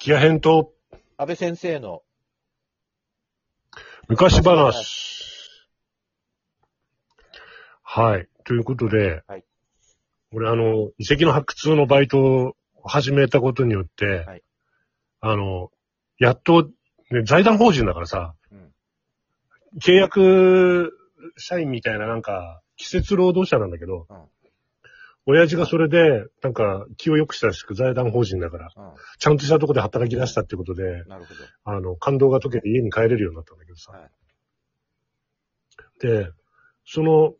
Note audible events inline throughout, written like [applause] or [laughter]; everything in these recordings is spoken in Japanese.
キア編と。安倍先生の、昔話。はい。ということで、はい。俺あの、遺跡の発掘のバイトを始めたことによって、はい。あの、やっと、ね、財団法人だからさ、うん。契約社員みたいななんか、季節労働者なんだけど、うん親父がそれで、なんか、気を良くしたらしく財団法人だから、うちゃんとしたとこで働き出したってことで、ん、なるほど。あの、感動が解けて家に帰れるようになったんだけどさ。はいで、その、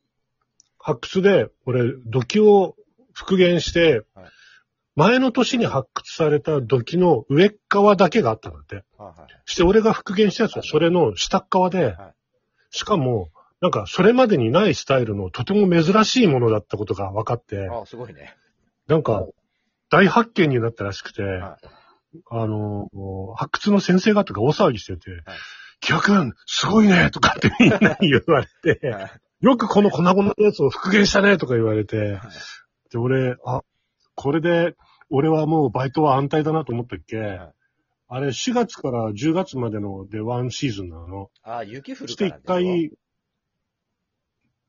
発掘で、俺、土器を復元して、はい前の年に発掘された土器の上っ側だけがあったんだって。はいはい。して、俺が復元したやつはそれの下っ側で、はいしかも、なんか、それまでにないスタイルのとても珍しいものだったことが分かって、ああ、すごいね。なんか、大発見になったらしくて、はあの、発掘の先生方が大騒ぎしてて、キャ君、すごいねとかってみんなに言われて、い。はいよくこの粉々のやつを復元したねとか言われて、はいで、俺、あ、これで、俺はもうバイトは安泰だなと思ったっけ、いあれ4月から10月までのでワンシーズンなの。ああ、雪降るから一回、い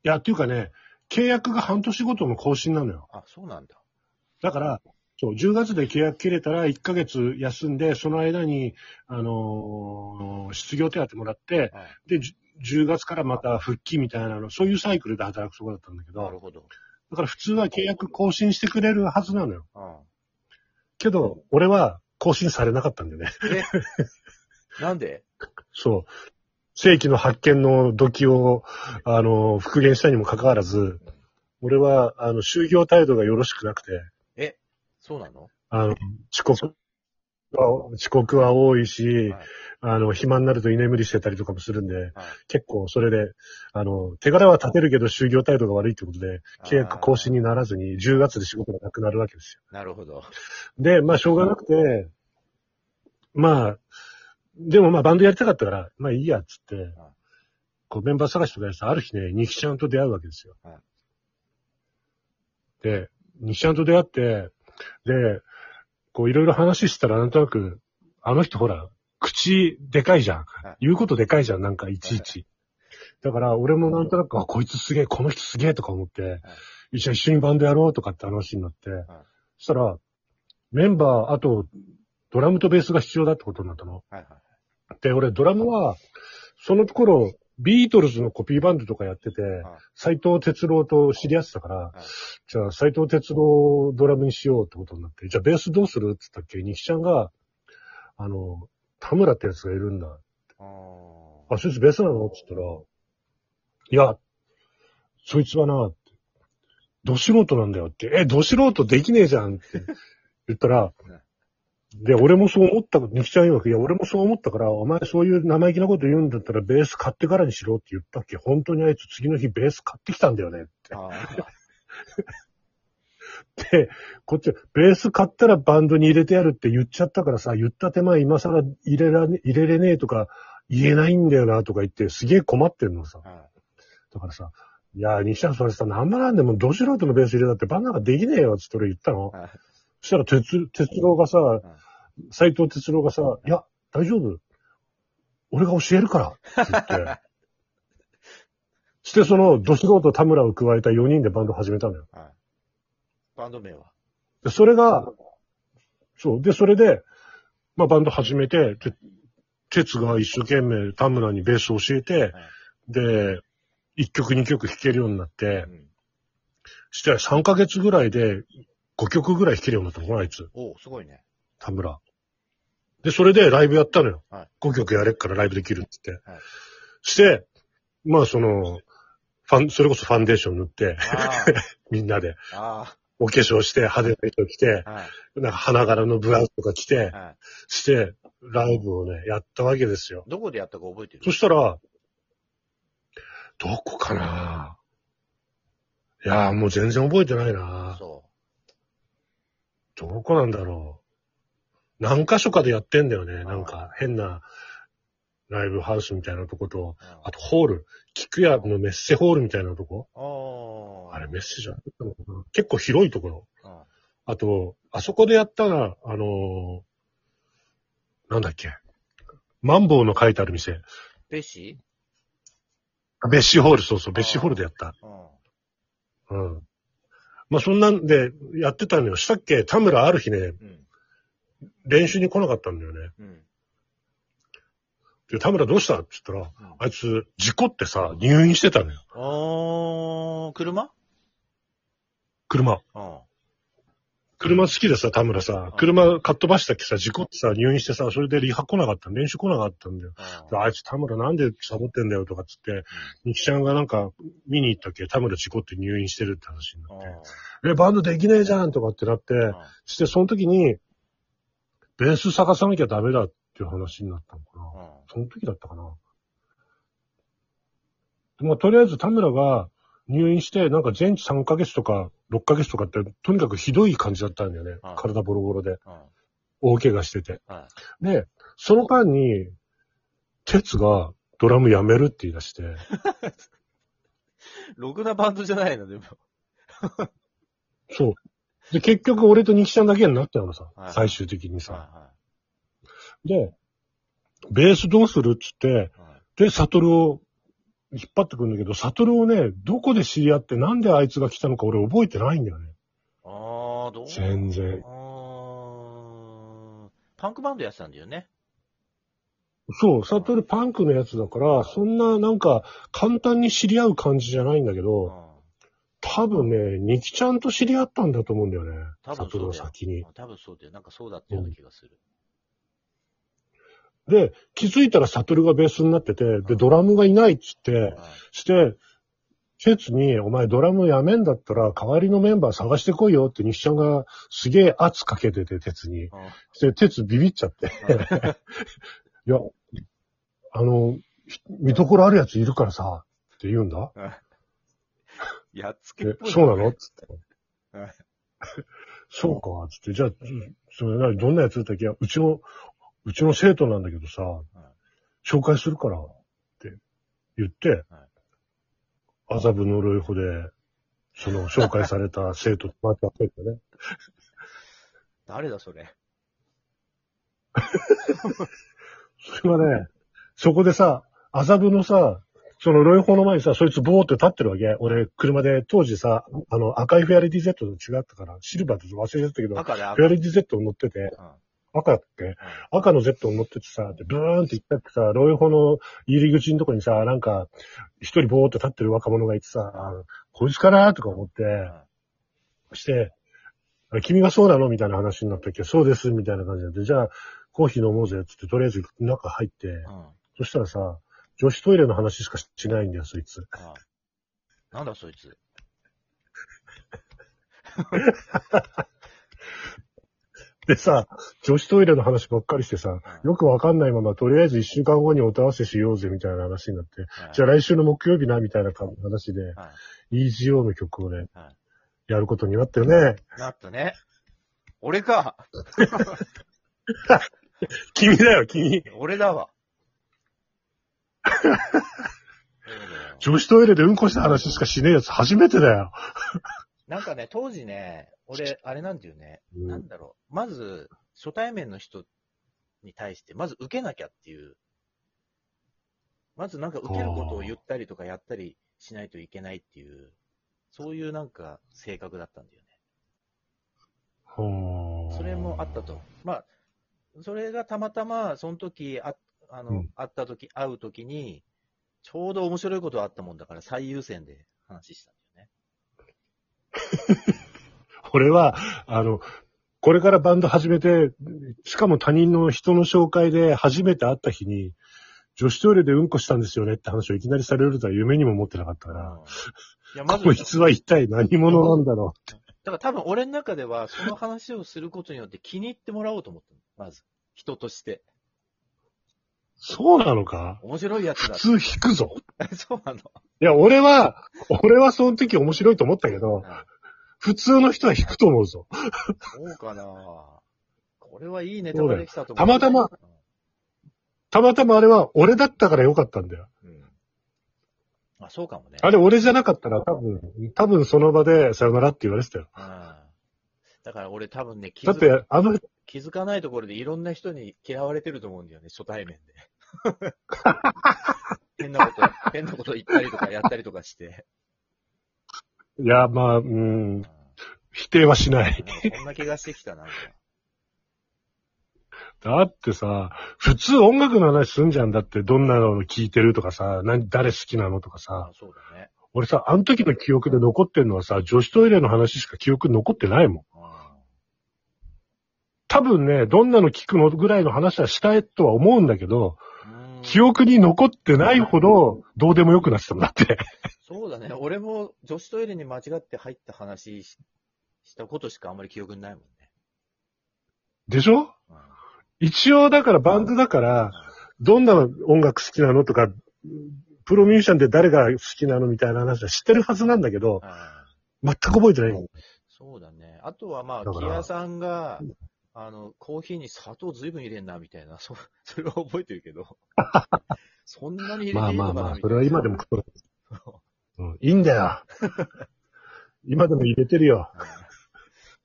や、っていうかね、契約が半年ごとの更新なのよ。あ、そうなんだ。だから、そう、10月で契約切れたら1ヶ月休んで、その間に、あのー失業手当もらって、はい。で、じ10月からまた復帰みたいなの、そういうサイクルで働くとこだったんだけど、なるほど。だから普通は契約更新してくれるはずなのよ。あけど、俺は更新されなかったんだよね。え？なんで？[laughs] そう。正規の発見の土器を、あの、復元したにもかかわらず、俺は、あの、就業態度がよろしくなくて、え、そうなの？あの、遅刻は、遅刻は多いし、はいあの、暇になると居眠りしてたりとかもするんで、はい結構それで、あの、手柄は立てるけど就業態度が悪いってことで、契約更新にならずに10月で仕事がなくなるわけですよ。なるほど。で、まあ、しょうがなくて、まあ、でもまあ、バンドやりたかったから、まあいいや、っつって、こう、メンバー探しとかやってある日ね、ニキちゃんと出会うわけですよ。はいで、ニキちゃんと出会って、で、こう、いろいろ話したら、なんとなく、あの人ほら、口でかいじゃん。はい言うことでかいじゃん、なんか、いちいち。だから、俺もなんとなく、あ、こいつすげえ、この人すげえとか思って、一緒に一緒にバンドやろうとかって話になって、そしたら、メンバー、あと、ドラムとベースが必要だってことになったの。はいはい。で、俺、ドラムは、その頃、ビートルズのコピーバンドとかやってて、斎藤哲郎と知り合ってたから、じゃあ斎藤哲郎をドラムにしようってことになって、じゃあベースどうするって言ったっけ西ちゃんが、あの、田村ってやつがいるんだ。ああ、そいつベースなのって言ったら、いや、そいつはな、ど素人なんだよって、え、ど素人できねえじゃんって言ったら、[laughs] で、俺もそう思った、西ちゃん曰く、いや、俺もそう思ったから、お前そういう生意気なこと言うんだったら、ベース買ってからにしろって言ったっけ？本当にあいつ次の日ベース買ってきたんだよねって。[laughs] で、こっち、ベース買ったらバンドに入れてやるって言っちゃったからさ、言った手前今更入れらね、入れれねえとか、言えないんだよなとか言って、すげえ困ってんのさ。あ。だからさ、いや、西ちゃんそれさ、なんもなんでもど素人のベース入れたってバンドなんかできねえよ、つって俺言ったの。はいそしたら、鉄、鉄郎がさ、斎藤哲郎がさ、いや、大丈夫。俺が教えるから。って言って。[laughs] して、その、ど素人田村を加えた4人でバンド始めたのよ。はい。バンド名は？で、それが、そう。で、それで、まあ、バンド始めて、で、哲が一生懸命田村にベースを教えて、で、1曲2曲弾けるようになってう、ん。して3ヶ月ぐらいで5曲ぐらい弾けるようになったのかな、あいつ。おすごいね。田村。で、それでライブやったのよ。はい5曲やれっからライブできるって言って。はいして、まあその、ファン、それこそファンデーション塗って、あ [laughs] みんなであ。お化粧して派手な衣装着て、ああ。はい。なんか花柄のブラウスとか着て、はい。して、ライブをね、やったわけですよ。どこでやったか覚えてる？そしたら、どこかないやーもう全然覚えてないなそどこなんだろう。何箇所かでやってんだよね。なんか変なライブハウスみたいなとこと、う。あとホール、菊屋のメッセホールみたいなとこ。あれメッセじゃなかったのかな結構広いところ。うんあと、あそこでやったら、あのーなんだっけ。マンボウの書いてある店。ベッシベッシュホール、そうそう、ベッシュホールでやった。ーうん。うん。まあ、そんなんでやってたのよ。したっけ？田村ある日ね、うん。練習に来なかったんだよね。うん。で、田村どうした？って言ったら、うんあいつ、事故ってさ、入院してたのよ。おー、車？車。うん。車好きでさ、田村さ、車かっ飛ばしたっけさ、事故ってさ、入院してさ、それでリハ来なかった練習来なかったんだよ。であいつ田村なんでサボってんだよとかっつって、ニキちゃんがなんか見に行ったっけ？田村事故って入院してるって話になうん。って、え、バンドできねえじゃんとかってなって、そしてその時に、ベース探さなきゃダメだっていう話になったのかな。うん。その時だったかな。まあ、とりあえず田村が入院して、なんか全治3ヶ月とか6ヶ月とかって、とにかくひどい感じだったんだよねはい。体ボロボロで。うん。大怪我してて。はで、その間に、鉄がドラムやめるって言い出して、い。[laughs] ろくなバンドじゃないの、でも。[laughs] そう。で、結局俺とニキちゃんだけになったのさはい、最終的にさ。はで、ベースどうするっつって。はいで、サトルを引っ張ってくるんだけど、サトルをね、どこで知り合って、なんであいつが来たのか俺覚えてないんだよね。あー、どう全然あーパンクバンドやってたんだよね。そう、サトルパンクのやつだから、そんななんか簡単に知り合う感じじゃないんだけうど、ん。多分ね、ニキちゃんと知り合ったんだと思うんだよね。多サトルの分そうだよ。先に。多分そうだよ。なんかそうだったような気がする。で、気づいたらサトルがベースになってて、で、ドラムがいないっつって、はいして、ケツに、お前ドラムやめんだったら、代わりのメンバー探してこいよって西ちゃんがすげえ圧かけてて、鉄に。うんで、鉄ビビっちゃって。[laughs] いや、あの、ひ見どころあるやついるからさ、って言うんだ。やっつけっでぽい。そうなの？つってはい。[laughs] そうか、つって。じゃあ、それ何、どんなやつ？だったっけうちの、うちの生徒なんだけどさ、紹介するから、って言って、麻布のロイホで、その紹介された [laughs] 生徒とまた生徒ね。誰だそれ？[laughs] それはね、そこでさ、麻布のさ、そのロイホの前にさ、そいつボーって立ってるわけ。俺、車で、当時さ、あの、赤いフェアレディ Z と違ったから、シルバーって忘れちゃったけど。フェアレディ Z を乗ってて、うん赤だっけ？赤の Z を乗っててさ、でブーンって行ったってさ、ロイホの入り口のとこにさ、なんか、一人ボーって立ってる若者がいてさ、こいつかな？とか思って、して、君がそうなの？みたいな話になったっけそうです、みたいな感じになって、じゃあ、コーヒー飲もうぜ、つって、とりあえず中入って、うん。そしたらさ、女子トイレの話しかしないんだよ、そいつ。うん。なんだそいつ。[laughs] でさ、女子トイレの話ばっかりしてさ、よくわかんないまま、とりあえず一週間後におたわせしようぜ、みたいな話になって、じゃあ来週の木曜日な、みたいな話で、は EGO の曲をね、はやることになったよね。い。なったね。俺か。[laughs] 君だよ、君。俺だわ。[laughs] 女子トイレでうんこした話しかしねえやつ初めてだよ。なんかね、当時ね、俺、あれなんていうね、うんなんだろう。まず、初対面の人に対して、まず受けなきゃっていう。まずなんか受けることを言ったりとかやったりしないといけないっていう、そういうなんか性格だったんだよね。ほーそれもあったと。まあ、それがたまたま、その時、ああの、うん会った時、会う時に、ちょうど面白いことがあったもんだから、最優先で話した。[laughs] 俺は、あの、これからバンド始めて、しかも他人の人の紹介で初めて会った日に、女子トイレでうんこしたんですよねって話をいきなりされるとは夢にも思ってなかったから、うんいや、まず、こいつは一体何者なんだろだから多分俺の中では、その話をすることによって気に入ってもらおうと思ったの。まず。人として。う。そうなのか？面白いやつだ。普通引くぞ。[laughs] そうなの。いや、俺は、俺はその時面白いと思ったけどうん、普通の人は引くと思うぞ。そうかなこれはいいネタができたと思う。たまたまたまたまあれは俺だったからよかったんだよ。うん。うん。あ、そうかもね。あれ俺じゃなかったら多分、多分その場でさよならって言われてたよ。うん。だから俺多分ね、気づだって、あの、気づかないところでいろんな人に嫌われてると思うんだよね、初対面で。[laughs] 変なこと、[laughs] 変なこと言ったりとかやったりとかして。いや、まあ、ううんん、否定はしない。なんかそんな気がしてきたな。だってさ、普通音楽の話すんじゃんだって、どんなの聴いてるとかさ、何、誰好きなのとかあさ。そうだね。俺さ、あの時の記憶で残ってんのはさ、女子トイレの話しか記憶に残ってないもん。あ多分ね、どんなの聞くのぐらいの話はしたいとは思うんだけど、うん記憶に残ってないほど、どうでもよくなってたもんだって。そうだね。俺も女子トイレに間違って入った話ししたことしかあんまり記憶にないもんね。でしょ？うん一応だからバンドだから、どんな音楽好きなのとか、プロミュージシャンで誰が好きなのみたいな話は知ってるはずなんだけど、あ全く覚えてないもん。そうだね。あとはまあ、木屋さんが、あの、コーヒーに砂糖ずいぶん入れんな、みたいな、そ、[laughs] それは覚えてるけど。[laughs] そんなに入れていいのかなまあまあそれは今でもそううん、いいんだよ。今でも入れてるよ。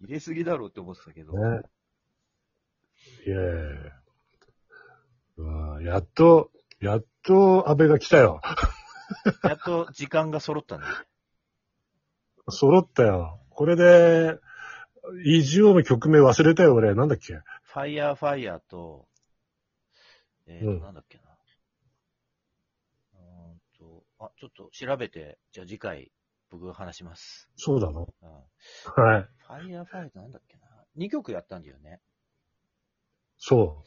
入れすぎだろうって思ってたけど。ね。いやいやいやうわやっと、やっと安倍が来たよ。やっと時間が揃ったね。揃ったよ。これで、イージオの曲名忘れたよ、俺。なんだっけ？ファイヤーファイヤーと、えーと、うんなんだっけな。うーんと、あ、ちょっと調べて、じゃあ次回、僕が話します。そうだな。うん、はい。ファイヤーファイヤーってなんだっけな。2曲やったんだよね。そ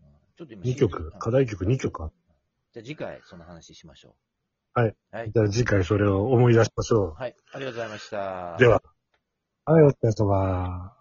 うんちょっと今う。2曲。課題曲2曲？あっじゃあ次回その話しましょはい。う。はい。じゃあ次回それを思い出しましょはい。ありがとうございました。う。では。はい、お疲れ様。